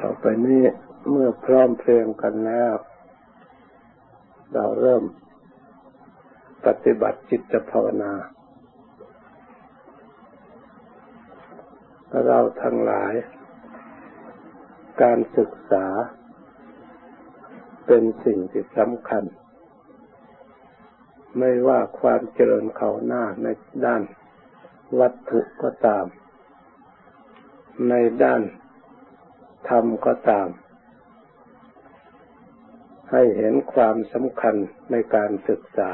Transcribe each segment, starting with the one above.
ต่อไปนี้เมื่อพร้อมเพรียงกันแล้ว เราเริ่มปฏิบัติจิตภาวนา เราทั้งหลาย การศึกษา เป็นสิ่งที่สำคัญ ไม่ว่าความเจริญเขาหน้าในด้านวัตถุก็ตาม ในด้าน ธรรมก็ตาม ให้เห็นความสำคัญในการศึกษา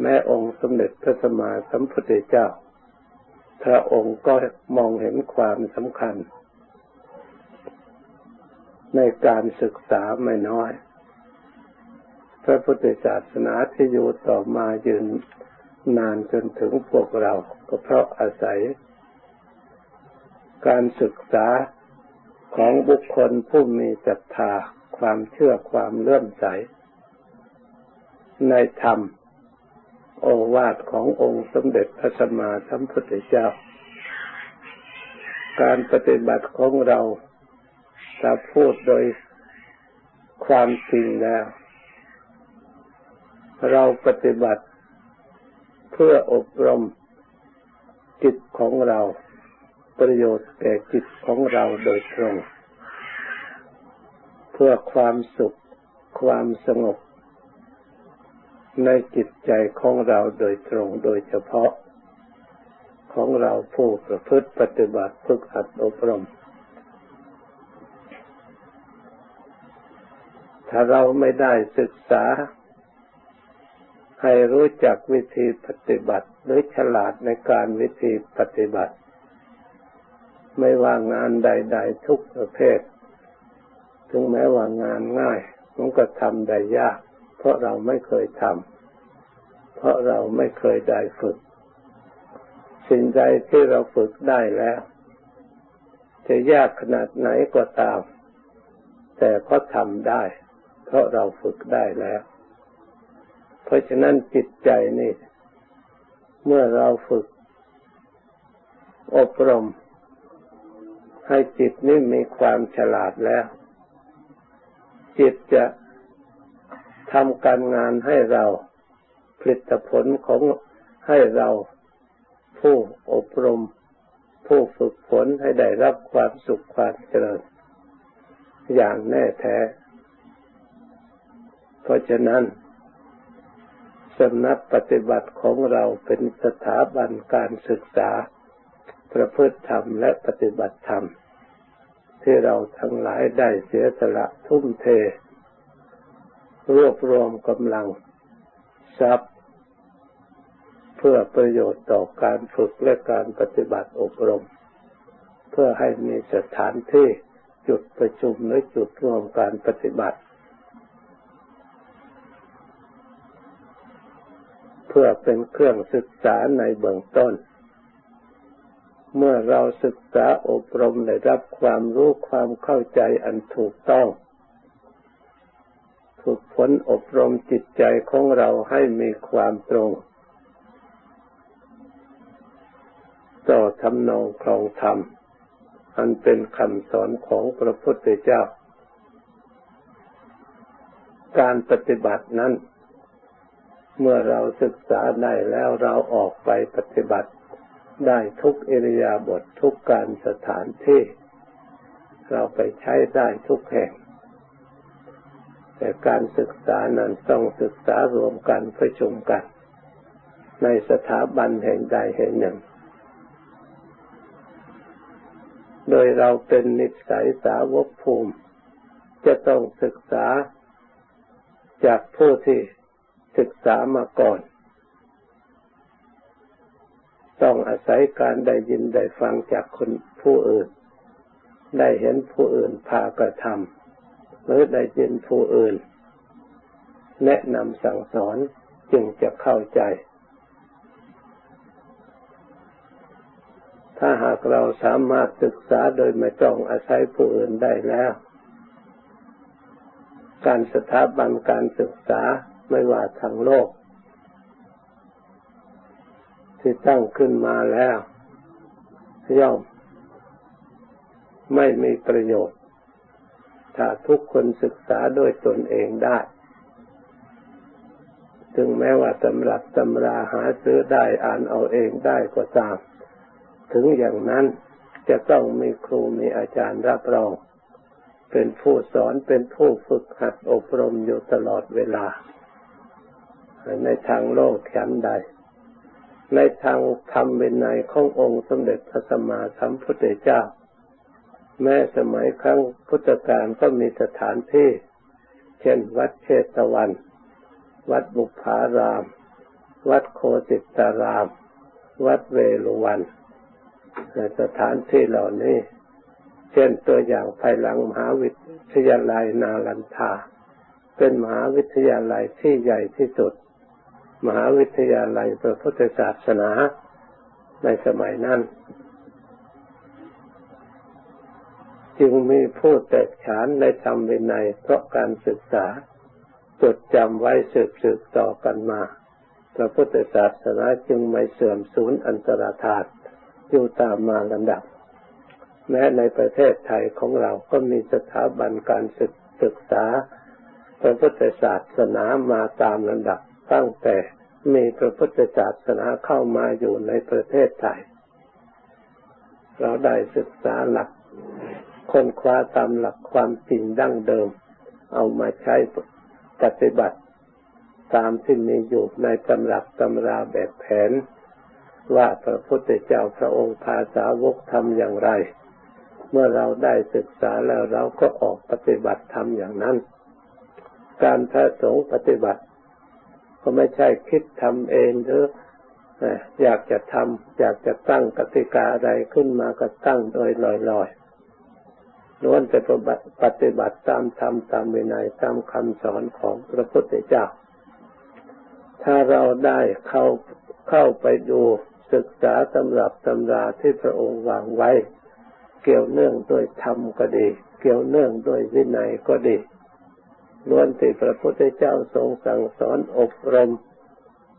แม้องค์สมเด็จพระสัมมาสัมพุทธเจ้า พระองค์ก็มองเห็นความสำคัญ ในการศึกษาไม่น้อย พระพุทธศาสนาที่อยู่ต่อมายืนนานจนถึงพวกเราก็เพราะอาศัย การศึกษา ของบุคคลผู้มีศรัทธาความเชื่อความเลื่อมใส ในธรรม โอวาทขององค์สมเด็จพระสัมมาสัมพุทธเจ้า การปฏิบัติของเราถ้าพูดโดยความจริงแล้ว เราปฏิบัติเพื่ออบรมจิตของเรา ประโยชน์แก่จิตของเราโดยตรง เพื่อความสุข ความสงบ ในจิตใจของเราโดยตรงโดยเฉพาะ ของเราผู้ประพฤติปฏิบัติฝึกหัดอบรม ถ้าเราไม่ได้ศึกษา ให้รู้จักวิธีปฏิบัติหรือฉลาดในการวิธีปฏิบัติ ไม่ว่างานใด ๆ ทุกประเภท ถึงแม้ว่างานง่ายมันก็ทำได้ยาก เพราะเราไม่เคยทำเพราะเราไม่เคยได้ฝึก สิ่งใดที่เราฝึกได้แล้ว จะยากขนาดไหนก็ตาม แต่ก็ทำได้ เพราะเราฝึกได้แล้ว เพราะฉะนั้นจิตใจนี่ เมื่อเราฝึก อบรม ให้จิตนี่มีความฉลาดแล้ว จิตจะทำการงานให้เราผลิตผลของให้เราผู้อบรม ผู้ฝึกฝนให้ได้รับความสุขความเจริญ อย่างแน่แท้ เพราะฉะนั้นสำนักปฏิบัติของเราเป็นสถาบันการศึกษา ประพฤติธรรมและปฏิบัติธรรม ที่เราทั้งหลายได้เสียสละทุ่มเท รวบรวมกำลังทรัพย์ เพื่อประโยชน์ต่อการฝึกและการปฏิบัติอบรม เพื่อให้มีสถานที่จุดประชุมหรือจุดรวมการปฏิบัติ เพื่อเป็นเครื่องศึกษาในเบื้องต้น เมื่อเราศึกษาอบรมได้รับความรู้ความเข้าใจอันถูกต้องฝึกฝนอบรมจิตใจของเราให้มีความตรง ต่อทำนองครองธรรม อันเป็นคำสอนของพระพุทธเจ้า การปฏิบัตินั้น เมื่อเราศึกษาได้แล้วเราออกไปปฏิบัติ ได้ทุกเอริยาบททุกการสถานที่ เราไปใช้ได้ทุกแห่ง แต่การศึกษานั้นต้องศึกษารวมกันประชุมกัน ในสถาบันแห่งใดแห่งหนึ่ง โดยเราเป็นนิสัยสาวกภูมิ จะต้องศึกษาจากผู้ที่ศึกษามาก่อน ต้องอาศัยการได้ยินได้ฟังจากคนผู้อื่น ได้เห็นผู้อื่นพากระทำหรือได้ยินผู้อื่น แนะนำสั่งสอนจึงจะเข้าใจ ถ้าหากเราสามารถศึกษาโดยไม่ต้องอาศัยผู้อื่นได้แล้ว การสถาบันการศึกษาไม่ว่าทางโลก ที่ตั้งขึ้นมาแล้ว ย่อมไม่มีประโยชน์ ถ้าทุกคนศึกษาโดยตนเองได้ถึงแม้ว่าตำรับตำราหาซื้อได้อ่านเอาเองได้ก็ตาม ถึงอย่างนั้นจะต้องมีครูมีอาจารย์รับรอง เป็นผู้สอนเป็นผู้ฝึกหัดอบรมอยู่ตลอดเวลา ในทางโลกฉันใด ในทางธรรมวินัยขององค์สมเด็จพระสัมมาสัมพุทธเจ้า แม้สมัยครั้งพุทธกาลก็มีสถานที่ เช่นวัดเชตวัน วัดบุพาราม วัดโคสิตาราม วัดเวลุวันสถานที่เหล่านี้ เช่นตัวอย่างภายหลังมหาวิทยาลัยนาลันทาเป็นมหาวิทยาลัยที่ใหญ่ที่สุด มหาวิทยาลัยพระพุทธศาสนาในสมัยนั้น จึงมีผู้แตกฉานในธรรมวินัยเพราะการศึกษาจดจำไว้สืบสืบต่อกันมา พระพุทธศาสนาจึงไม่เสื่อมสูญอันตรธาตุอยู่ตามมาลำดับ แม้ในประเทศไทยของเราก็มีสถาบันการศึกศึกษา พระพุทธศาสนามาตามลำดับ ตั้งแต่มีพระพุทธศาสนาเข้ามาอยู่ในประเทศไทย เราได้ศึกษาหลักค้นคว้าตามหลักความจริงดั้งเดิม เอามาใช้ปฏิบัติตามที่มีอยู่ในตำรับตำราแบบแผน ว่าพระพุทธเจ้าพระองค์ภาษาวกทำอย่างไร เมื่อเราได้ศึกษาแล้วเราก็ออกปฏิบัติทำอย่างนั้น การพระสงฆ์ปฏิบัติ ก็ไม่ใช่คิดทำเองหรืออยากจะทำอยากจะตั้งกติกาอะไรขึ้นมาก็ตั้งโดยลอยๆล้วนจะปฏิบัติตามธรรมตามวินัยตามคำสอนของพระพุทธเจ้า ถ้าเราได้เข้าเข้าไปดูศึกษาตำรับตำราที่พระองค์วางไว้ เกี่ยวเนื่องโดยธรรมก็ดี เกี่ยวเนื่องโดยวินัยก็ดี ล้วนที่พระพุทธเจ้าทรงสั่งสอนอบรม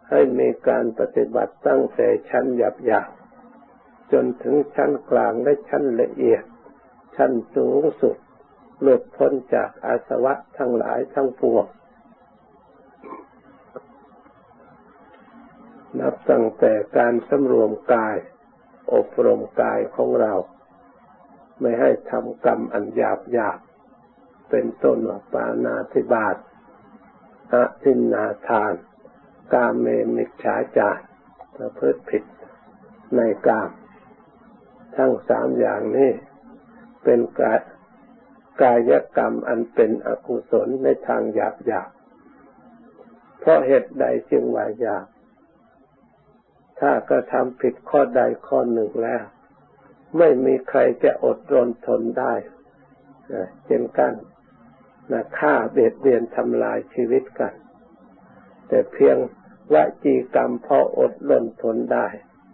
ให้มีการปฏิบัติตั้งแต่ชั้นหยาบๆจนถึงชั้นกลางและชั้นละเอียด ชั้นสูงสุด หลุดพ้นจากอาสวะทั้งหลายทั้งปวงนับตั้งแต่การสำรวมกาย อบรมกายของเรา ไม่ให้ทำกรรมอันหยาบหยาบ เป็นต้นว่าปานาธิบาตอะทินนาทาน กาเมมิจฉาจารประพฤติผิดในกาม ทั้งสามอย่างนี้เป็นกายกายกรรมอันเป็นอกุศลในทางหยาบหยาบเพราะเหตุใดจึงว่าหยาบถ้ากระทำผิดข้อใดข้อหนึ่งแล้ว ไม่มีใครจะอดรนทนได้เช่นกัน นะฆ่าเบียดเบียนทำลายชีวิตกัน แต่เพียงวจีกรรมพออดรนทนได้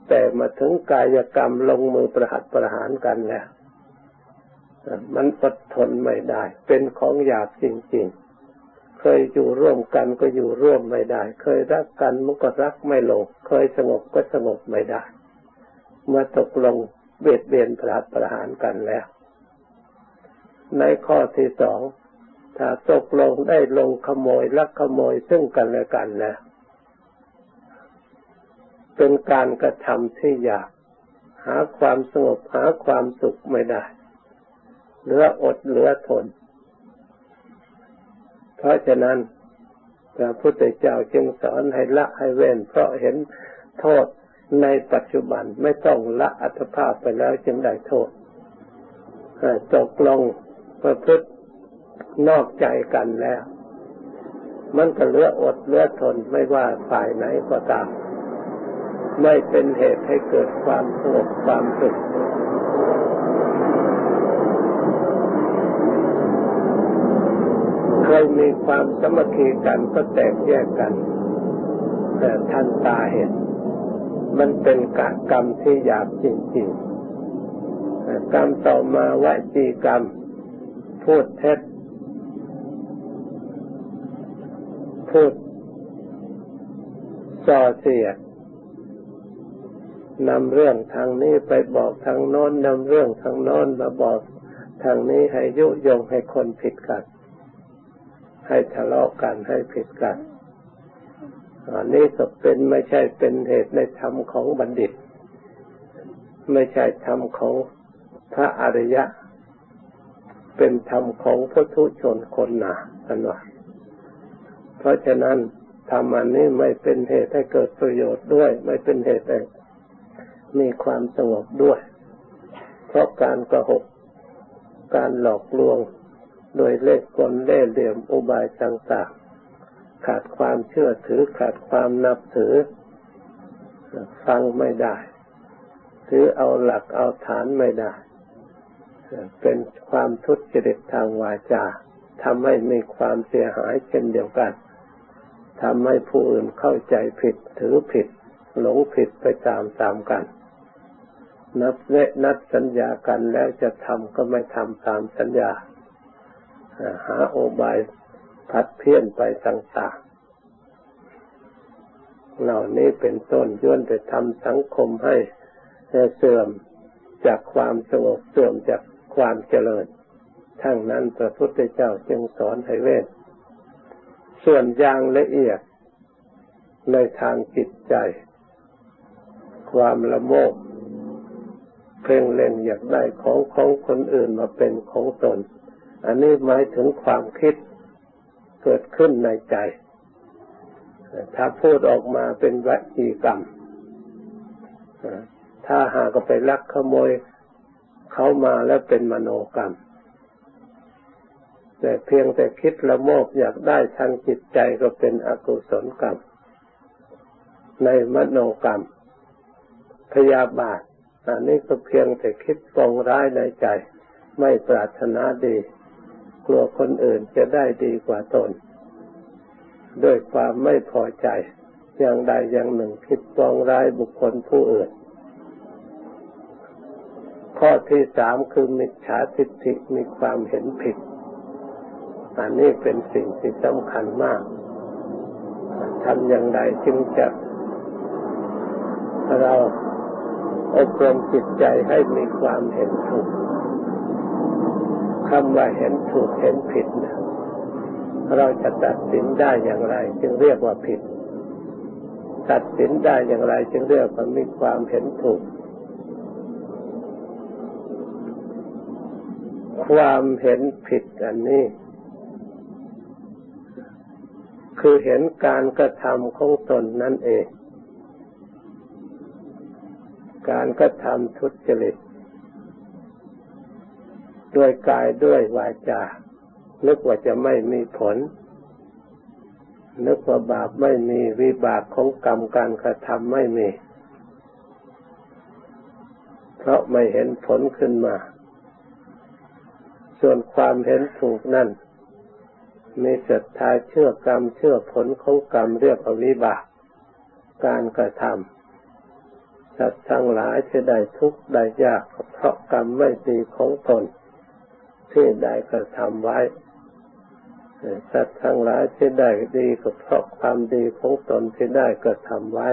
แต่มาถึงกายกรรมลงมือประหัตประหารกันแล้วมันอดทนไม่ได้ เป็นของหยาบจริง ๆ เคยอยู่ร่วมกันก็อยู่ร่วมไม่ได้ เคยรักกันมันก็รักไม่ลง เคยสงบก็สงบไม่ได้ เมื่อตกลงเบียดเบียนปราประหารกันแล้ว ในข้อที่สอง ถ้าตกลงได้ลงขโมยลักขโมยซึ่งกันและกันแล้วเป็นการกระทำที่อยาก หาความสงบหาความสุขไม่ได้ เหลืออดเหลือทน เพราะฉะนั้นพระพุทธเจ้าจึงสอนให้ละให้เว้นเพราะเห็นโทษในปัจจุบันไม่ต้องละอัตภาพไปแล้วจึงได้โทษตกลงประพฤติ นอกใจกันแล้ว มันก็เลืออดเลือทนไม่ว่าฝ่ายไหนก็ตาม ไม่เป็นเหตุให้เกิดความสงบความสุขเคยมีความสมัคคีกันก็แตกแยกกัน แต่ท่านตาเห็น มันเป็นกะกรรมที่หยาบจริงๆกรรมต่อมาวจีกรรม พูดเท็จ พูดส่อเสียดนำเรื่องทางนี้ไปบอกทางโน้นนำเรื่องทางโน้นมาบอกทางนี้ให้ยุยงให้คนผิดกัน ให้ทะเลาะกันให้ผิดกันอันนี้ก็เป็นไม่ใช่เป็นเหตุในธรรมของบัณฑิต ไม่ใช่ธรรมของพระอริยะ เป็นธรรมของพุทุชนคนหนาอันว่า เพราะฉะนั้นธรรมอันนี้ไม่เป็นเหตุให้เกิดประโยชน์ด้วย ไม่เป็นเหตุให้มีความสงบด้วย เพราะการกระหกการหลอกลวง โดยเล่ห์กลเล่ห์เหลี่ยมอุบายต่างๆ ขาดความเชื่อถือขาดความนับถือ ฟังไม่ได้ถือเอาหลักเอาฐานไม่ได้ เป็นความทุจริตทางวาจาทำให้มีความเสียหายเช่นเดียวกัน ทำให้ผู้อื่นเข้าใจผิดถือผิด หลงผิดไปตามตามกัน นับเละนัดสัญญากันแล้วจะทำก็ไม่ทำตามสัญญา หาโอบายพัดเพี้ยนไปต่างๆ เหล่านี้เป็นต้นย้วนแต่ทำสังคมให้เสื่อมจากความสงบเสื่อมจากความเจริญ ทั้งนั้นพระพุทธเจ้าจึงสอนให้เว้น ส่วนอย่างละเอียดในทางจิตใจ ความละโมบเพ่งเล็งอยากได้ของของคนอื่นมาเป็นของตน อันนี้หมายถึงความคิดเกิดขึ้นในใจ ถ้าพูดออกมาเป็นวจีกรรม ถ้าหากไปลักขโมยเขามาแล้วเป็นมโนกรรม แต่เพียงแต่คิดละโมบอยากได้ทางจิตใจก็เป็นอกุศลกรรม ในมโนกรรม พยาบาท อันนี้ก็เพียงแต่คิดปองร้ายในใจ ไม่ปรารถนาดี กลัวคนอื่นจะได้ดีกว่าตน ด้วยความไม่พอใจ อย่างใดอย่างหนึ่งคิดปองร้ายบุคคลผู้อื่นข้อที่สามคือมิจฉาทิฏฐิมีความเห็นผิด อันนี้เป็นสิ่งที่สำคัญมากทำอย่างไรจึงจะเราอบรมจิตใจให้มีความเห็นถูกคำว่าเห็นถูกเห็นผิดนะเราจะตัดสินได้อย่างไร จึงเรียกว่าผิด ตัดสินได้อย่างไร จึงเรียกว่ามีความเห็นถูก ความเห็นผิดอันนี้ คือเห็นการกระทำของตนนั่นเอง การกระทำทุจริตด้วยกายด้วยวาจา นึกว่าจะไม่มีผล นึกว่าบาปไม่มีวิบากของกรรมการกระทำไม่มี เพราะไม่เห็นผลขึ้นมา ส่วนความเห็นถูกนั่น มีศรัทธาเชื่อกรรมเชื่อผลของกรรมเรียกวิบากการกระทำสัตว์ทั้งหลายที่ได้ทุกข์ได้ยากเพราะกรรมไม่ดีของตนที่ได้กระทำไว้สัตว์ทั้งหลายที่ได้ดีก็เพราะความดีของตนที่ได้กระทำไว้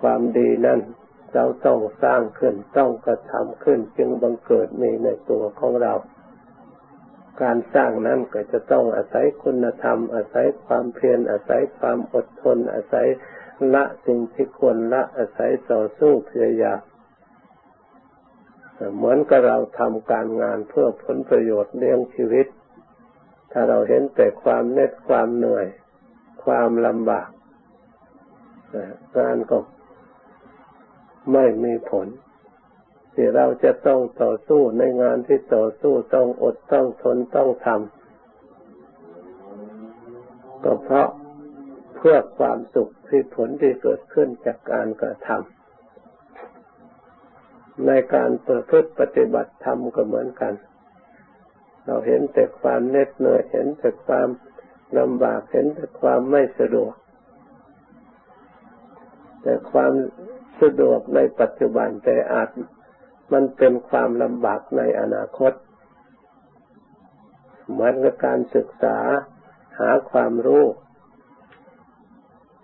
ความดีนั้นเราต้องสร้างขึ้นต้องกระทำขึ้นจึงบังเกิดมีในตัวของเรา การสร้างนั้นก็จะต้องอาศัยคุณธรรม อาศัยความเพียรอาศัยความอดทน อาศัยละสิ่งที่ควรละอาศัยต่อสู้พยายามเหมือนกับเราทำการงานเพื่อผลประโยชน์เลี้ยงชีวิต ถ้าเราเห็นแต่ความเหน็ดความเหนื่อย ความลำบากงานก็ไม่มีผล ที่เราจะต้องต่อสู้ในงานที่ต่อสู้ต้องอดต้องทนต้องทำก็เพราะเพื่อความสุขที่ผลที่เกิดขึ้นจากการกระทำในการประพฤติปฏิบัติธรรมก็เหมือนกัน เราเห็นแต่ความเหน็ดเหนื่อยเห็นแต่ความลำบากเห็นแต่ความไม่สะดวก แต่ความสะดวกในปัจจุบันแต่อาจ มันเป็นความลำบากในอนาคตเหมือนกับการศึกษาหาความรู้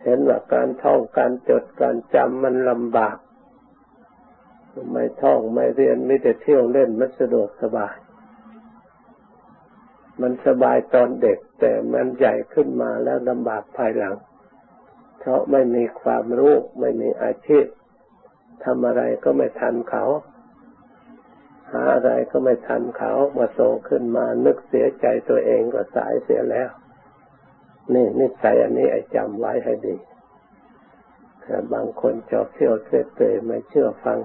เห็นว่าการท่องการจดการจำมันลำบาก ไม่ท่องไม่เรียนไม่แต่เที่ยวเล่นมันสะดวกสบาย มันสบายตอนเด็ก แต่มันใหญ่ขึ้นมาแล้วลำบากภายหลัง เพราะไม่มีความรู้ ไม่มีอาชีพทำอะไรก็ไม่ทันเขา หาอะไรก็ไม่ทันเขามาโตขึ้นมานึกเสียใจตัวเองก็สายเสียแล้ว นี่นิสัยอันนี้ไอ้จำไว้ให้ดีแต่บางคนจอบเที่ยวเตะไม่เชื่อฟัง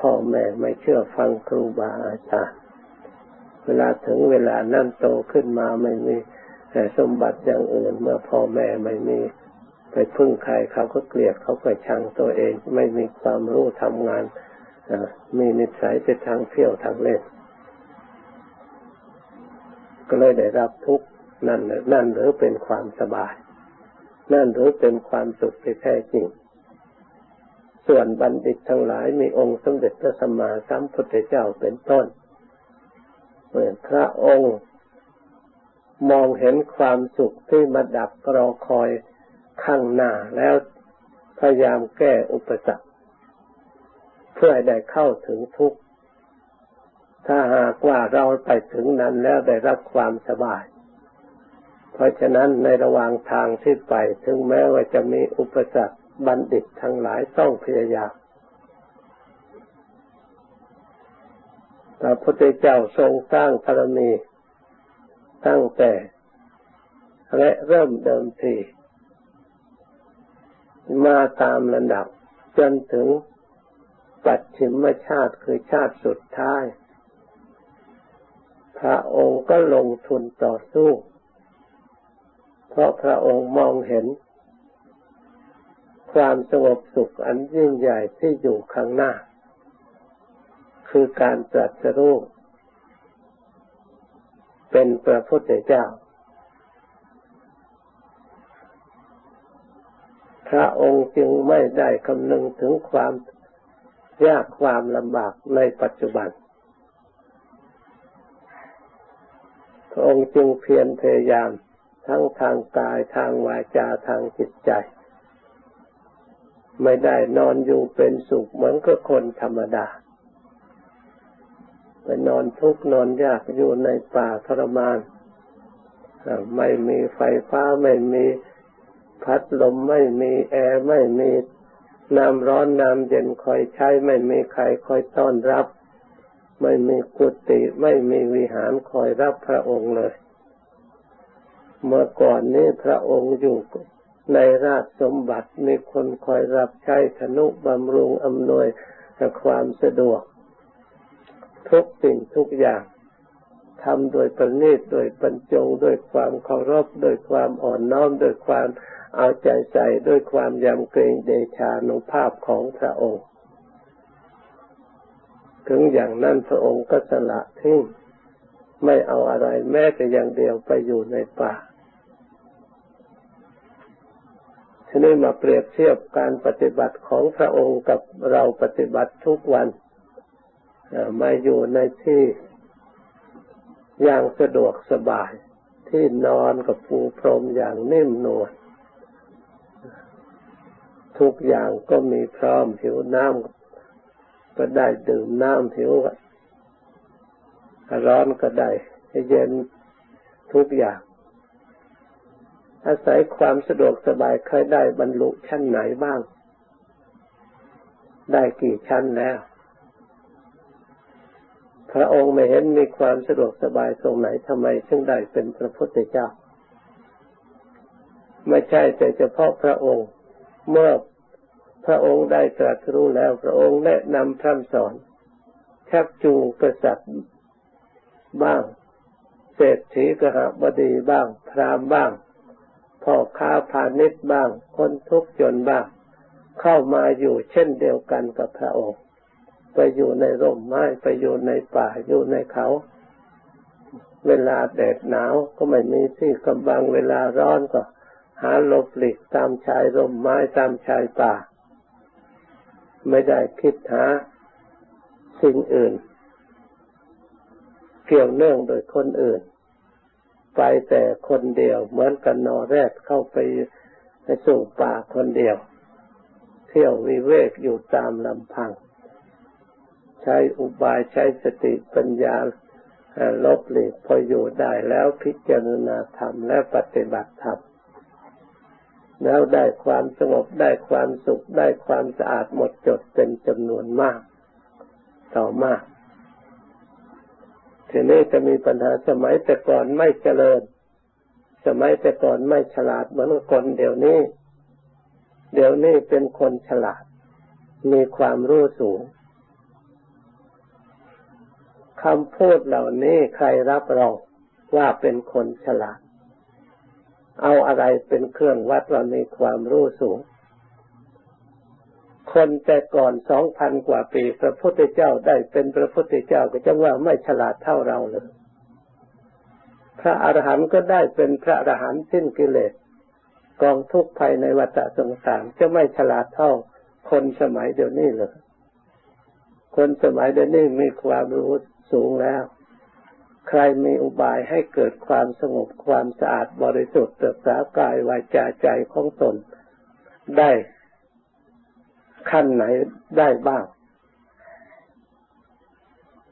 พ่อแม่ไม่เชื่อฟังครูบาอาจารย์เวลาถึงเวลานั่นโตขึ้นมาไม่มีสมบัติอย่างอื่น เมื่อพ่อแม่ไม่มีไปพึ่งใครเขาก็เกลียดเขาก็ชังตัวเอง ไม่มีความรู้ทำงาน มีนิสัยไปทางเที่ยวทางเล่นก็เลยได้รับทุกข์นั่นนั่นหรือเป็นความสบาย นั่นหรือเป็นความสุขที่แท้จริง ส่วนบัณฑิตทั้งหลายมีองค์สมเด็จพระสัมมาสัมพุทธเจ้าเป็นต้นเมื่อพระองค์มองเห็นความสุขที่มาดับรอคอยข้างหน้าแล้วพยายามแก้อุปสรรค เพื่อให้ได้เข้าถึงทุกข์ถ้าหากว่าเราไปถึงนั้นแล้วได้รับความสบาย เพราะฉะนั้นในระหว่างทางที่ไปถึงแม้ว่าจะมีอุปสรรคบัณฑิตทั้งหลายต้องพยายามพระพุทธเจ้าทรงสร้างพารมีตั้งแต่และเริ่มเดิมทีมาตามระดับจนถึง ปัจฉิมชาติคือชาติสุดท้าย พระองค์ก็ลงทุนต่อสู้ เพราะพระองค์มองเห็น ความสงบสุขอันยิ่งใหญ่ที่อยู่ข้างหน้า คือการตรัสรู้เป็นพระพุทธเจ้า พระองค์จึงไม่ได้คำนึงถึงความ ยากความลำบากในปัจจุบัน พระองค์จึงเพียรพยายามทั้งทางกายทางวาจาทางจิตใจ ไม่ได้นอนอยู่เป็นสุขเหมือนกับคนธรรมดาไปนอนทุกข์นอนยากอยู่ในป่าทรมาน ไม่มีไฟฟ้าไม่มีพัดลมไม่มีแอร์ไม่มี น้ำร้อนน้ำเย็นคอยใช้ไม่มีใครคอยต้อนรับ ไม่มีกุฏิไม่มีวิหารคอยรับพระองค์เลย เมื่อก่อนนี้พระองค์อยู่ในราชสมบัติมีคนคอยรับใช้ธนุบำรุงอำนวยความสะดวก ทุกสิ่งทุกอย่างทำโดยประณีตโดยบรรจงโดยความเคารพโดยความอ่อนน้อมโดยความ เอาใจใส่ด้วยความยำเกรงเดชานุภาพของพระองค์ ถึงอย่างนั้นพระองค์ก็สละทิ้งไม่เอาอะไรแม้แต่อย่างเดียวไปอยู่ในป่าทีนี้มาเปรียบเทียบการปฏิบัติของพระองค์กับเราปฏิบัติทุกวันมาอยู่ในที่อย่างสะดวกสบาย ที่นอนกับปูพรมอย่างนิ่มนวล ทุกอย่างก็มีพร้อมผิวน้ำก็ได้ดื่มน้ำผิวร้อนก็ได้เย็นทุกอย่าง อาศัยความสะดวกสบายเคยได้บรรลุชั้นไหนบ้าง ได้กี่ชั้นแล้ว พระองค์ไม่เห็นมีความสะดวกสบายตรงไหนทำไมจึงได้เป็นพระพุทธเจ้า ไม่ใช่แต่เฉพาะพระองค์ เมื่อ พระองค์ได้ตรัสรู้แล้วพระองค์แนะนำพร่ำสอนชักจูงกษัตริย์บ้างเศรษฐีกหบดีบ้าง พรามบ้างพ่อค้าพาณิชย์บ้าง คนทุกข์จนบ้าง เข้ามาอยู่เช่นเดียวกันกับพระองค์ ไปอยู่ในร่มไม้ไปอยู่ในป่าอยู่ในเขา เวลาแดดหนาวก็ไม่มีที่กำบังเวลาร้อนก็ หาหลบหลีกตามชายร่มไม้ตามชายป่า ไม่ได้คิดหาสิ่งอื่น เกี่ยวเนื่องโดยคนอื่น ไปแต่คนเดียว เหมือนกันนอแรกเข้าไปในสู่ป่าคนเดียว เที่ยววิเวกอยู่ตามลำพัง ใช้อุบายใช้สติปัญญาลบหลีกพออยู่ได้แล้วพิจารณาธรรมและปฏิบัติธรรม แล้วได้ความสงบได้ความสุขได้ความสะอาดหมดจดเป็นจำนวนมาก ต่อมากทีนี้จะมีปัญหาสมัยแต่ก่อนไม่เจริญ สมัยแต่ก่อนไม่ฉลาดเหมือนคนเดี๋ยวนี้ เดี๋ยวนี้เป็นคนฉลาด มีความรู้สูงคำพูดเหล่านี้ใครรับรองว่าเป็นคนฉลาด เอาอะไรเป็นเครื่องวัดว่ามีความรู้สูง คนแต่ก่อนสองพันกว่าปีพระพุทธเจ้าได้เป็นพระพุทธเจ้าก็จะว่าไม่ฉลาดเท่าเราเลย พระอรหันต์ก็ได้เป็นพระอรหันต์สิ้นกิเลสกองทุกข์ภายในวัฏสงสารจะไม่ฉลาดเท่าคนสมัยเดี๋ยวนี้เลยคนสมัยเดี๋ยวนี้มีความรู้สูงแล้ว ใครมีอุบายให้เกิดความสงบความสะอาดบริสุทธิ์รักษากายวาจาใจของตน ได้ขั้นไหนได้บ้าง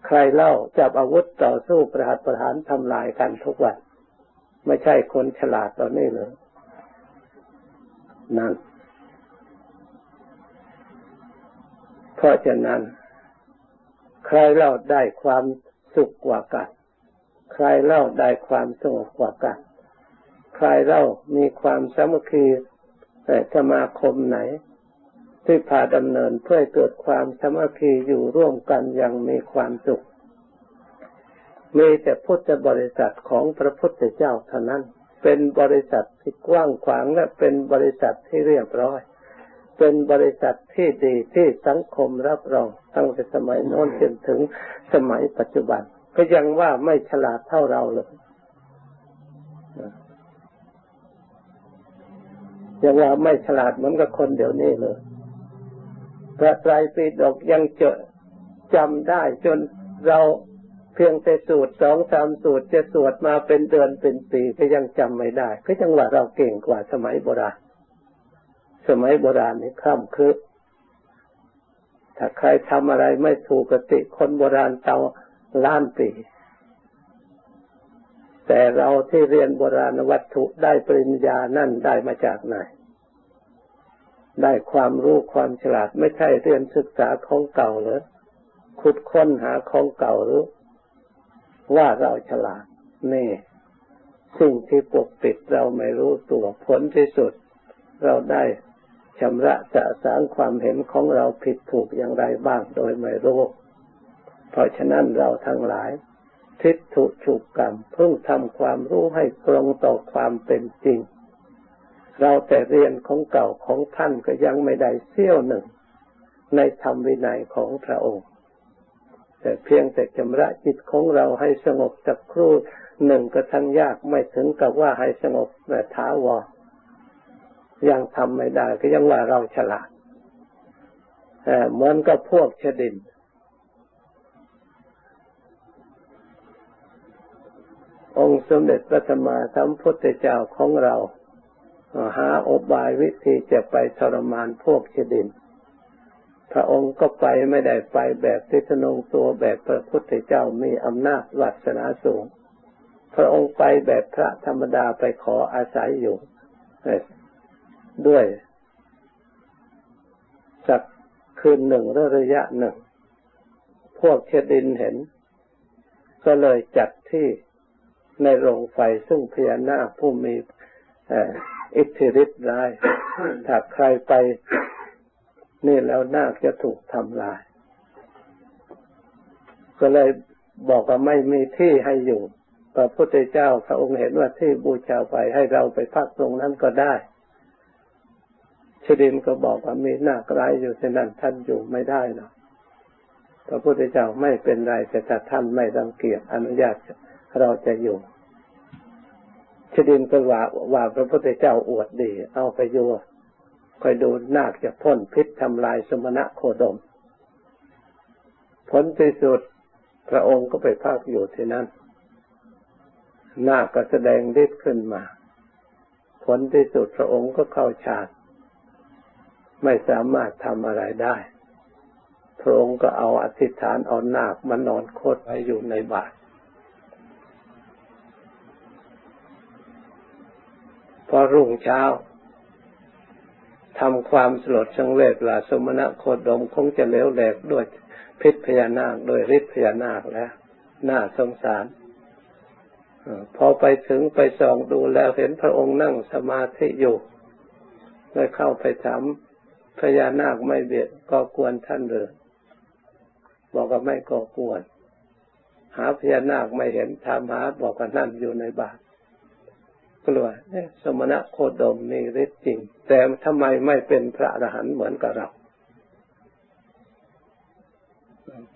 ใครเล่าจับอาวุธต่อสู้ประหัตประหารทำลายกันทุกวัน ไม่ใช่คนฉลาดตอนนี้เลยนั่น เพราะฉะนั้น ใครเล่าได้ความสุขกว่ากัน ใครเล่าได้ความสงบกว่ากัน ใครเล่ามีความสามัคคีแต่สมาคมไหน ที่พาดำเนินเพื่อเกิดความสามัคคีอยู่ร่วมกันอย่างมีความสุข มีแต่พุทธบริษัทของพระพุทธเจ้าเท่านั้น เป็นบริษัทที่กว้างขวางและเป็นบริษัทที่เรียบร้อย เป็นบริษัทที่ดีที่สังคมรับรองตั้งแต่สมัยโน้นจนถึงสมัยปัจจุบัน ก็ยังว่าไม่ฉลาดเท่าเราเลยยังว่าไม่ฉลาดเหมือนกับคนเดี๋ยวนี้เลยพระไตรปิฎกยังเจอจำได้จนเราเพียงแต่สูตรสองสามสูตรจะสวดมาเป็นเดือนเป็นปีก็ยังจำไม่ได้ก็ยังว่าเราเก่งกว่าสมัยโบราณ สมัยโบราณนี่คร่ำครึถ้าใครทำอะไรไม่ถูกกติคนโบราณเตา ล้านปี แต่เราที่เรียนโบราณวัตถุได้ปริญญานั่นได้มาจากไหน ได้ความรู้ความฉลาดไม่ใช่เรียนศึกษาของเก่าเลยขุดค้นหาของเก่าหรือ ว่าเราฉลาดนี่สิ่งที่ปกปิดเราไม่รู้ตัวผลที่สุด เราได้ชำระสะสางความเห็นของเราผิดถูกอย่างไรบ้างโดยไม่รู้ เพราะฉะนั้นเราทั้งหลายทิฏฐุฉุกกรรมเพิ่งทำความรู้ให้ตรงต่อความเป็นจริง เราแต่เรียนของเก่าของท่านก็ยังไม่ได้เสี้ยวหนึ่ง ในธรรมวินัยของพระองค์ แต่เพียงแต่ชำระจิตของเราให้สงบสักครู่หนึ่งก็ทั้งยากไม่ถึงกับว่าให้สงบแต่ท้าวรยังทำไม่ได้ก็ยังว่าเราฉลาดเหมือนกับพวกชดิน องค์สมเด็จพระธรรมาสัมพุทธเจ้าของเรา หาอบายวิธีจะไปทรมานพวกชดิน พระองค์ก็ไปไม่ได้ไปแบบที่ทนงตัวแบบพระพุทธเจ้ามีอำนาจวัสนาสูง พระองค์ไปแบบพระธรรมดาไปขออาศัยอยู่ด้วยสักคืนหนึ่งรือระยะหนึ่ง พวกเชดินเห็น ก็เลยจัดที่ ในโรงไฟซึ่งพญานาคผู้มีอิทธิฤทธิ์ร้ายถ้าใครไปนี่แล้วนาคจะถูกทำลาย ก็เลยบอกว่าไม่มีที่ให้อยู่พระพุทธเจ้าพระองค์เห็นว่าที่บูชาไปให้เราไปพักตรงนั้นก็ได้ชดินก็บอกว่ามีหน้ากลายอยู่ที่นั่นท่านอยู่ไม่ได้หรอกพระพุทธเจ้าไม่เป็นไรแต่ถ้าท่านไม่รังเกียจอนุญาต เราจะอยู่ชดินก็ว่าว่าพระพุทธเจ้าอวดดี เอาไปอยู่คอยดูนาคจะพ่นพิษทำลายสมณะโคดม ผลที่สุดพระองค์ก็ไปพักอยู่ที่นั่นนาคก็แสดงฤทธิ์ขึ้นมา ผลที่สุดพระองค์ก็เข้าฌานไม่สามารถทำอะไรได้ พระองค์ก็เอาอธิษฐานเอานาคมานอนโคตรไว้อยู่ในบาตร พอรุ่งเช้าทำความสลดสังเวชลาสมณะโคดมคงจะเลวแหลกด้วยพิษพญานาคด้วยฤทธิพญานาคแล้วน่าสงสารพอไปถึงไปส่องดูแล้วเห็นพระองค์นั่งสมาธิอยู่เลยเข้าไปถามพญานาคไม่เบียดก็กวนท่านหรือบอกว่าไม่ก็กวน หาพญานาคไม่เห็นถามหาบอกว่านั่นอยู่ในบาท กลัวสมณะโคดมมีฤทธิ์จริง แต่ทำไมไม่เป็นพระอรหันต์เหมือนกับเรา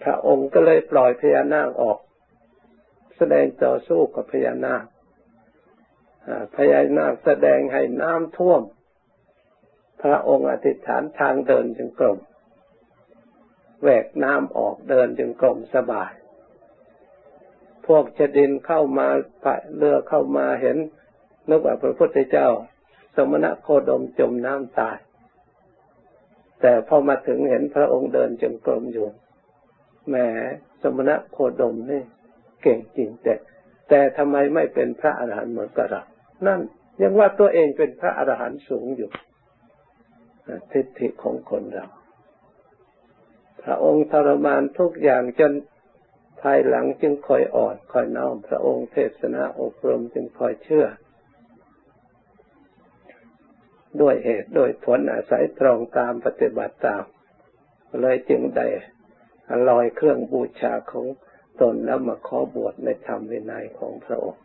พระองค์ก็เลยปล่อยพญานาคออก แสดงต่อสู้กับพญานาคพญานาคแสดงให้น้ำท่วม พระองค์อธิษฐานทางเดินจึงกลมแหวกน้ำออกเดินจึงกลมสบาย พวกชดินเข้ามาเรือเข้ามาเห็น นึกว่าพระพุทธเจ้า สมณะโคดมจมน้ำตาย แต่พอมาถึงเห็นพระองค์เดินจงกรมอยู่แหมสมณะโคดมนี่เก่งจริงแต่แต่ทำไมไม่เป็นพระอรหันต์เหมือนกับเรานั่นยังว่าตัวเองเป็นพระอรหันต์สูงอยู่ทิฏฐิของคนเรา พระองค์ทรมานทุกอย่างจนภายหลังจึงคอยอ่อนคอยน้อมพระองค์เทศนาอบรมจึงคอยเชื่อ ด้วยเหตุโดยผลอาศัยตรองตามปฏิบัติตาม เลยจึงได้ลอยเครื่องบูชาของตนแล้วมาขอบวชในธรรมวินัยของพระองค์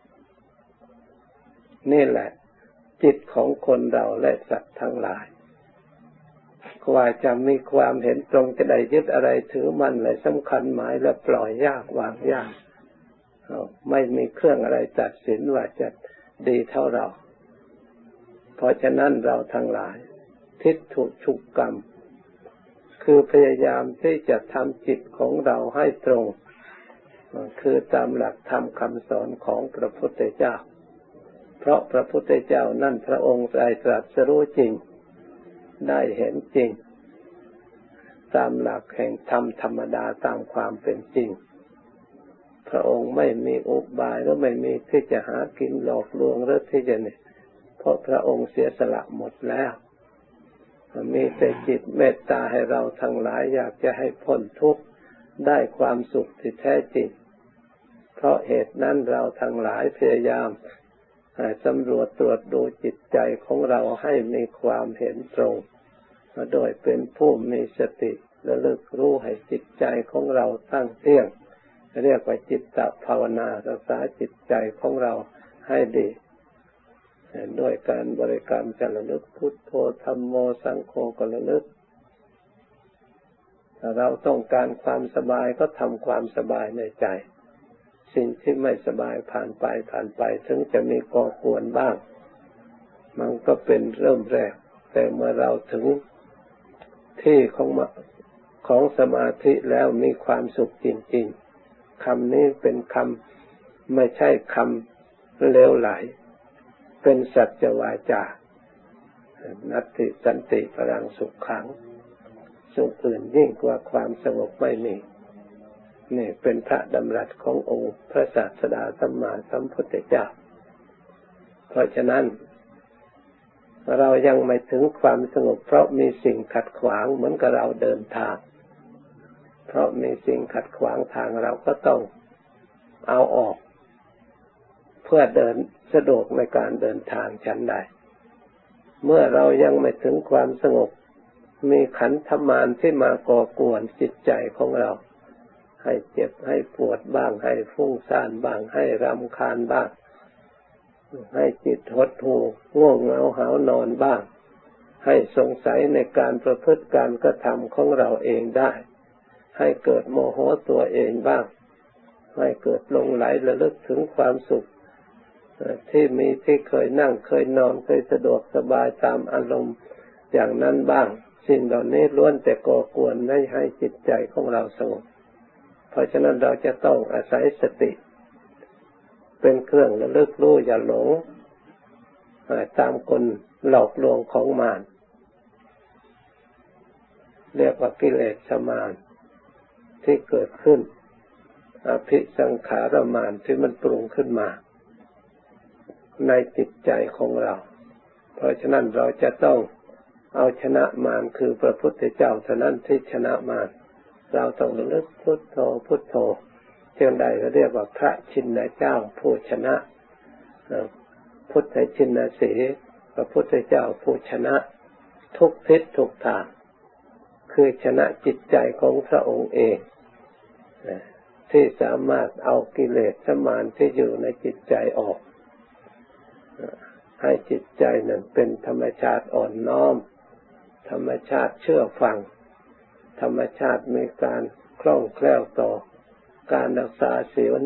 นี่แหละ จิตของคนเราและสัตว์ทั้งหลายกว่าจะมีความเห็นตรงจะได้ยึดอะไรถือมันเลยสำคัญหมายและปล่อยยากวางยากไม่มีเครื่องอะไรตัดสินว่าจะดีเท่าเรา เพราะฉะนั้นเราทั้งหลาย ทิฏฐุชุกกรรม คือพยายามที่จะทำจิตของเราให้ตรง คือตามหลักธรรมคำสอนของพระพุทธเจ้า เพราะพระพุทธเจ้านั่นพระองค์ได้ตรัสรู้จริง ได้เห็นจริง ตามหลักแห่งธรรมธรรมดาตามความเป็นจริงพระองค์ไม่มีอุบายและไม่มีที่จะหากินหลอกลวงหรือที่จะเนี่ย ราะพระองค์เสียสละหมดแล้ว มีแต่จิตเมตตาให้เราทั้งหลายอยากจะให้พ้นทุกข์ได้ความสุขที่แท้จริง เพราะเหตุนั้นเราทั้งหลายพยายามสำรวจตรวจดูจิตใจของเราให้มีความเห็นตรง โดยเป็นผู้มีสติระลึกรู้ให้จิตใจของเราตั้งเที่ยง เรียกว่าจิตตภาวนารักษาจิตใจของเราให้ดี ด้วยการบริกรรมจะระลึกพุทโธธรรมโมสังโฆก็ระลึกถ้าเราต้องการความสบายก็ทำความสบายในใจ สิ่งที่ไม่สบายผ่านไปผ่านไป ถึงจะมีก่อกวนบ้าง มันก็เป็นเริ่มแรก แต่เมื่อเราถึงที่ของของสมาธิแล้วมีความสุขจริง ๆคำนี้เป็นคำไม่ใช่คำเลวไหล เป็นสัจวาจา นัตติสันติพลังสุขขัง สุขอื่นยิ่งกว่าความสงบไม่มีนี่เป็นพระดำรัสขององค์พระศาสดาสัมมาสัมพุทธเจ้า เพราะฉะนั้น เรายังไม่ถึงความสงบ เพราะมีสิ่งขัดขวางเหมือนกับเราเดินทาง เพราะมีสิ่งขัดขวางทางเราก็ต้องเอาออก เพื่อเดิน สะดวกในการเดินทางชั้นใดเมื่อเรายังไม่ถึงความสงบ มีขันธมารที่มาก่อกวนจิตใจของเรา ให้เจ็บให้ปวดบ้าง ให้ฟุ้งซ่านบ้าง ให้รำคาญบ้าง ให้จิตหดหู่ง่วงเหงาหานอนบ้าง ให้สงสัยในการประพฤติการกระทำของเราเองได้ ให้เกิดโมโหตัวเองบ้าง ให้เกิดลงไหลระลึกถึงความสุข ที่มีที่เคยนั่งเคยนอนเคยสะดวกสบายตามอารมณ์อย่างนั้นบ้าง สิ่งเหล่านี้ล้วนแต่ก่อกวนไม่ให้จิตใจของเราสงบเพราะฉะนั้นเราจะต้องอาศัยสติ เป็นเครื่องระลึกรู้อย่าหลงตามคนหลอกลวงของมารเรียกว่ากิเลสสมานที่เกิดขึ้น อภิสังขารมานที่มันปรุงขึ้นมา ในจิตใจของเรา เพราะฉะนั้นเราจะต้องเอาชนะมารคือพระพุทธเจ้าเท่านั้นที่ชนะมารเราต้องระลึกพุทโธพุทโธเช่นใดก็เรียกว่าพระชินเจ้าผู้ชนะพุทธชินสีพระพุทธเจ้าผู้ชนะทุกทิศทุกทางคือชนะจิตใจของพระองค์เองที่สามารถเอากิเลสสมานที่อยู่ในจิตใจออก ให้จิตใจนั้นเป็นธรรมชาติอ่อนน้อม ธรรมชาติเชื่อฟัง ธรรมชาติมีการคล่องแคล่วต่อการรักษาศีล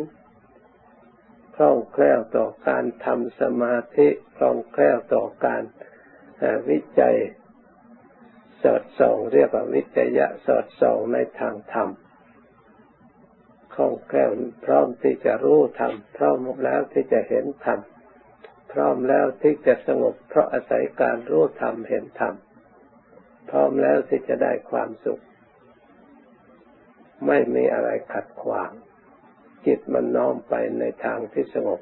คล่องแคล่วต่อการทำสมาธิคล่องแคล่วต่อการวิจัยสอดส่องเรียกว่าวิจัยะสอดส่องในทางธรรมคล่องแคล่วพร้อมที่จะรู้ธรรมพร้อมแล้วที่จะเห็นธรรม พร้อมแล้วที่จะสงบเพราะอาศัยการรู้ธรรมเห็นธรรมพร้อมแล้วที่จะได้ความสุข ไม่มีอะไรขัดขวาง จิตมันน้อมไปในทางที่สงบ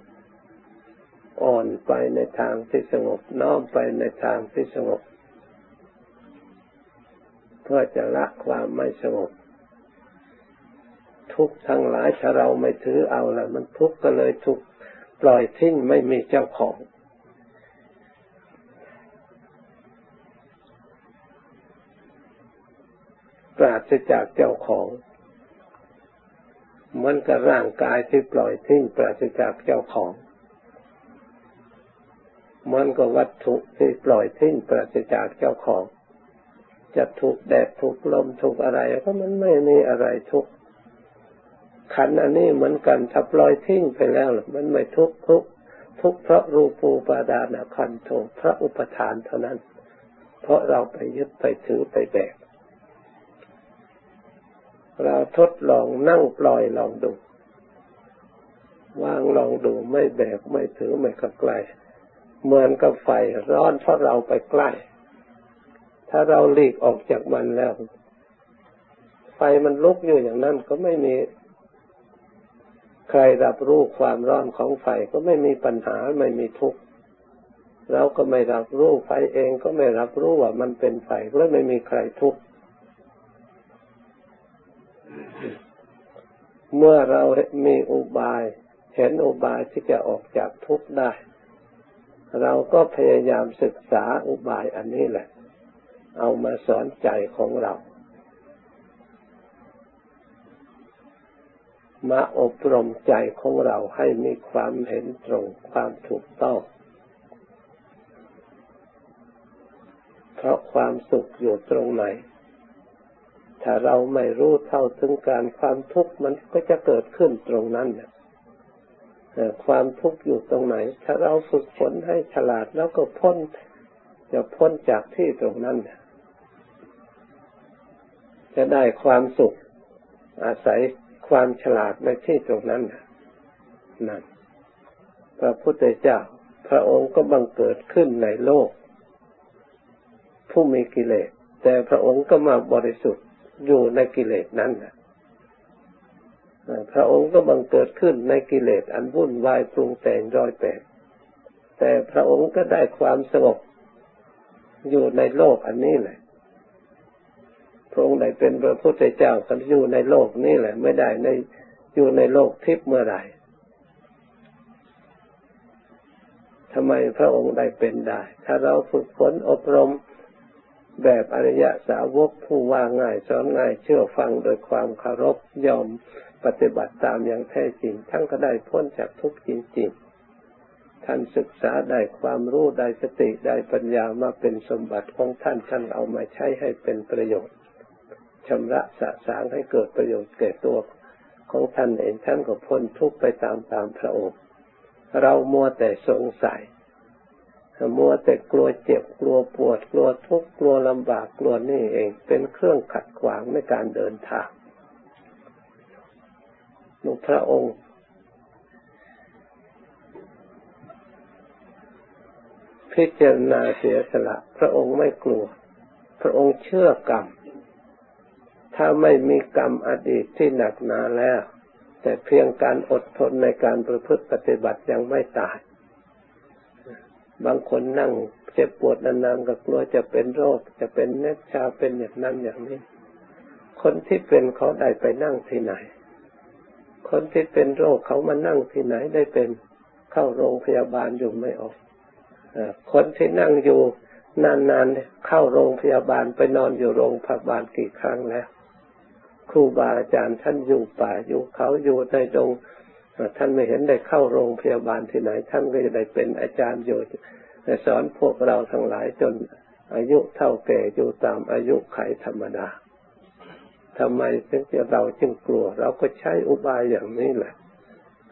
อ่อนไปในทางที่สงบ น้อมไปในทางที่สงบ เพื่อจะละความไม่สงบ ทุกทั้งหลายถ้าเราไม่ถือเอาละมันทุกข์ก็เลยทุก ปล่อยทิ้งไม่มีเจ้าของ ปราศจากเจ้าของเหมือนกับร่างกายที่ปล่อยทิ้งปราศจากเจ้าของเหมือนกับวัตถุที่ปล่อยทิ้งปราศจากเจ้าของ จะถูกแดดถูกลมถูกอะไรก็มันไม่มีอะไรทุก ขันอันนี้เหมือนกันถ้าปล่อยทิ้งไปแล้วมันไม่ทุกทุกทุกเพราะรูปูปาดานาคันโทพระอุปทานเท่านั้น เพราะเราไปยึดไปถือไปแบกเราทดลองนั่งปล่อยลองดูวางลองดูไม่แบกไม่ถือไม่ขับไกลเหมือนกับไฟร้อนเพราะเราไปใกล้ ถ้าเราหลีกออกจากมันแล้ว ไฟมันลุกอยู่อย่างนั้นก็ไม่มี ใครรับรู้ความร้อนของไฟก็ไม่มีปัญหาไม่มีทุกข์เราก็ไม่รับรู้ไฟเองก็ไม่รับรู้ว่ามันเป็นไฟก็ไม่มีใครทุกข์เมื่อเรามีอุบาย เห็นอุบายที่จะออกจากทุกข์ได้ เราก็พยายามศึกษาอุบายอันนี้แหละ เอามาสอนใจของเรา มาอบรมใจของเราให้มีความเห็นตรงความถูกต้อง เพราะความสุขอยู่ตรงไหน ถ้าเราไม่รู้เท่าถึงการความทุกข์มันก็จะเกิดขึ้นตรงนั้นความทุกข์อยู่ตรงไหน ถ้าเราฝึกฝนให้ฉลาดแล้วก็พ้น จะพ้นจากที่ตรงนั้น จะได้ความสุขอาศัย ความฉลาดในที่ตรงนั้นนั่นพระพุทธเจ้า พระองค์ก็บังเกิดขึ้นในโลก ผู้มีกิเลส แต่พระองค์ก็มาบริสุทธิ์อยู่ในกิเลสนั้นพระองค์ก็บังเกิดขึ้นในกิเลสอันวุ่นวายปรุงแต่งร้อยแปดแต่พระองค์ก็ได้ความสงบอยู่ในโลกอันนี้แหละพระ องค์ได้เป็นพระพุทธเจ้าก็อยู่ในโลกนี้แหละ ไม่ได้ในอยู่ในโลกทิพย์เมื่อไหร่ทำไมพระองค์ได้เป็นได้ ถ้าเราฝึกฝนอบรมแบบอริยะสาวกผู้ว่าง่ายสอนง่ายเชื่อฟังโดยความเคารพยอมปฏิบัติตามอย่างแท้จริง ทั้งก็ได้พ้นจากทุกข์จริงๆ ท่านศึกษาได้ความรู้ได้สติได้ปัญญามาเป็นสมบัติของท่านท่านเอามาใช้ให้เป็นประโยชน์ ชำระสะสางให้เกิดประโยชน์แก่ตัวของท่านเองท่านก็พ้นทุกข์ไปตามตามพระองค์ เรามัวแต่สงสัยมัวแต่กลัวเจ็บกลัวปวด กลัวทุกข์กลัวลำบากกลัวนี่เอง เป็นเครื่องขัดขวางในการเดินทางนุพระองค์ พิจารณาเสียสละ พระองค์ไม่กลัว พระองค์เชื่อกรรม ถ้าไม่มีกรรมอดีตที่หนักหนาแล้ว แต่เพียงการอดทนในการประพฤติปฏิบัติยังไม่ตาย บางคนนั่งเจ็บปวดนานๆก็กลัวจะเป็นโรค จะเป็นเนชาเป็นอย่างนั้นอย่างนี้ คนที่เป็นเขาได้ไปนั่งที่ไหน คนที่เป็นโรคเขามานั่งที่ไหนได้เป็นเข้าโรงพยาบาลอยู่ไม่ออกคนที่นั่งอยู่นานๆเข้าโรงพยาบาลไปนอนอยู่โรงพยาบาลกี่ครั้งแล้ว ครูบาอาจารย์ท่านอยู่ป่าอยู่เขาอยู่ในดงท่านไม่เห็นได้เข้าโรงพยาบาลที่ไหน ท่านก็จะได้เป็นอาจารย์อยู่สอนพวกเราทั้งหลายจนอายุเท่าแก่อยู่ตามอายุไขธรรมดาทำไมถึงจะเราจึงกลัว เราก็ใช้อุบายอย่างนี้แหละ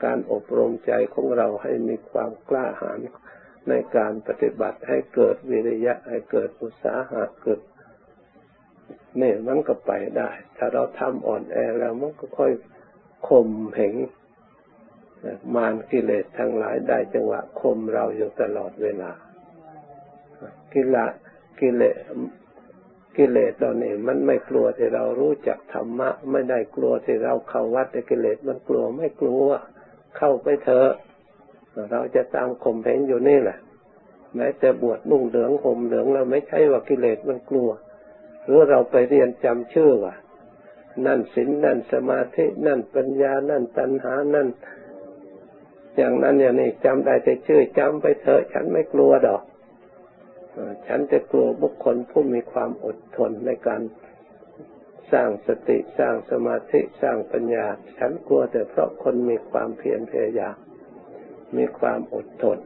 การอบรมใจของเราให้มีความกล้าหาญในการปฏิบัติให้เกิดวิริยะให้เกิดอุตสาหะเกิด นี่มันก็ไปได้ ถ้าเราทำอ่อนแอแล้วมันก็ค่อยข่มเหงมารกิเลสทั้งหลายได้จังหวะข่มเราอยู่ตลอดเวลา กิละกิเลสกิเลสตอนนี้มันไม่กลัวที่เรารู้จักธรรมะ ไม่ได้กลัวที่เราเข้าวัดแต่กิเลสมันกลัวไม่กลัว เข้าไปเถอะเราจะตามข่มเหงอยู่นี่แหละ แม้แต่บวชนุ่งเหลืองห่มเหลืองเราไม่ใช่ว่ากิเลสมันกลัว หรือเราไปเรียนจำชื่อว่า นั่นศีลนั่นสมาธินั่นปัญญา นั่นตัณหา นั่น อย่างนั้นอย่างนี้จำได้แต่ชื่อจำไปเถอะฉันไม่กลัวดอกฉันจะกลัวบุคคลผู้มีความอดทนในการสร้างสติสร้างสมาธิสร้างปัญญา ฉันกลัวแต่เพราะคนมีความเพียรพยายามมีความอดทน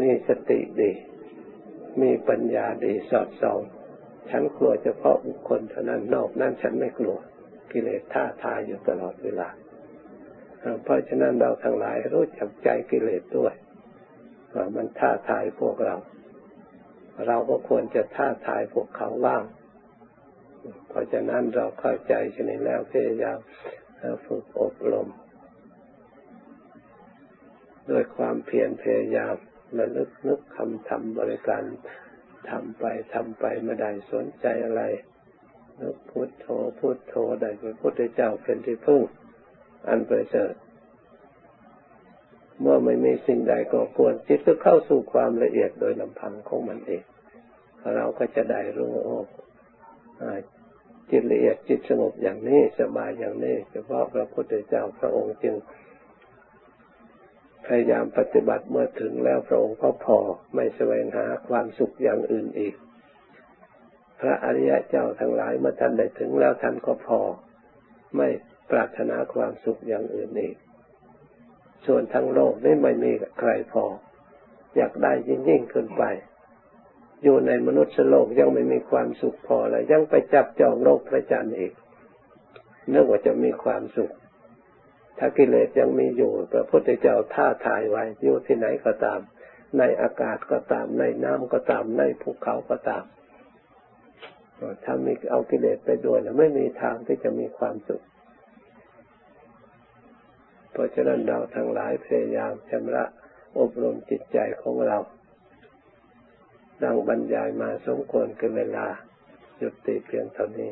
มีสติดี มีปัญญาดีสอดส่อง ฉันกลัวเฉพาะบุคคลเท่านั้นนอกนั้นฉันไม่กลัว กิเลสท่าทายอยู่ตลอดเวลา เพราะฉะนั้นเราทั้งหลายรู้จักใจกิเลสด้วยว่ามันท่าทายพวกเรา เราก็ควรจะท่าทายพวกเขาบ้าง เพราะฉะนั้นเราเข้าใจชนิดแล้วพยายามฝึกอบรมด้วยความเพียรพยายามระลึกนึกคำทำบริการ ทำไปทำไปไม่ได้สนใจอะไรนึกพุทโธพุทโธได้พระพุทธเจ้าเป็นที่พึ่งอันประเสริฐเมื่อไม่มีสิ่งใดก่อกวนจิตก็เข้าสู่ความละเอียดโดยลำพังของมันเองเราก็จะได้รู้โอ้จิตละเอียดจิตสงบอย่างนี้สบายอย่างนี้เฉพาะพระพุทธเจ้าพระองค์จึง พยายามปฏิบัติเมื่อถึงแล้วพระองค์ก็พอไม่แสวงหาความสุขอย่างอื่นอีก พระอริยะเจ้าทั้งหลายเมื่อท่านได้ถึงแล้วท่านก็พอ ไม่ปรารถนาความสุขอย่างอื่นอีก ส่วนทั้งโลกนี้ไม่มีใครพอ อยากได้ยิ่งยิ่งขึ้นไป อยู่ในมนุษย์โลกยังไม่มีความสุขพอเลยยังไปจับจองโลกพระจันทร์อีกนึกว่าจะมีความสุข ถ้ากิเลสยังมีอยู่พระพุทธเจ้าท่าทายไว้อยู่ที่ไหนก็ตาม ในอากาศก็ตาม ในน้ำก็ตาม ในภูเขาก็ตามถ้ามีเอากิเลสไปด้วยแล้วไม่มีทางที่จะมีความสุข เพราะฉะนั้นเราทั้งหลายพยายามชำระอบรมจิตใจของเรา ดังบรรยายมาสมควรกันเวลาหยุดติเพียงเท่านี้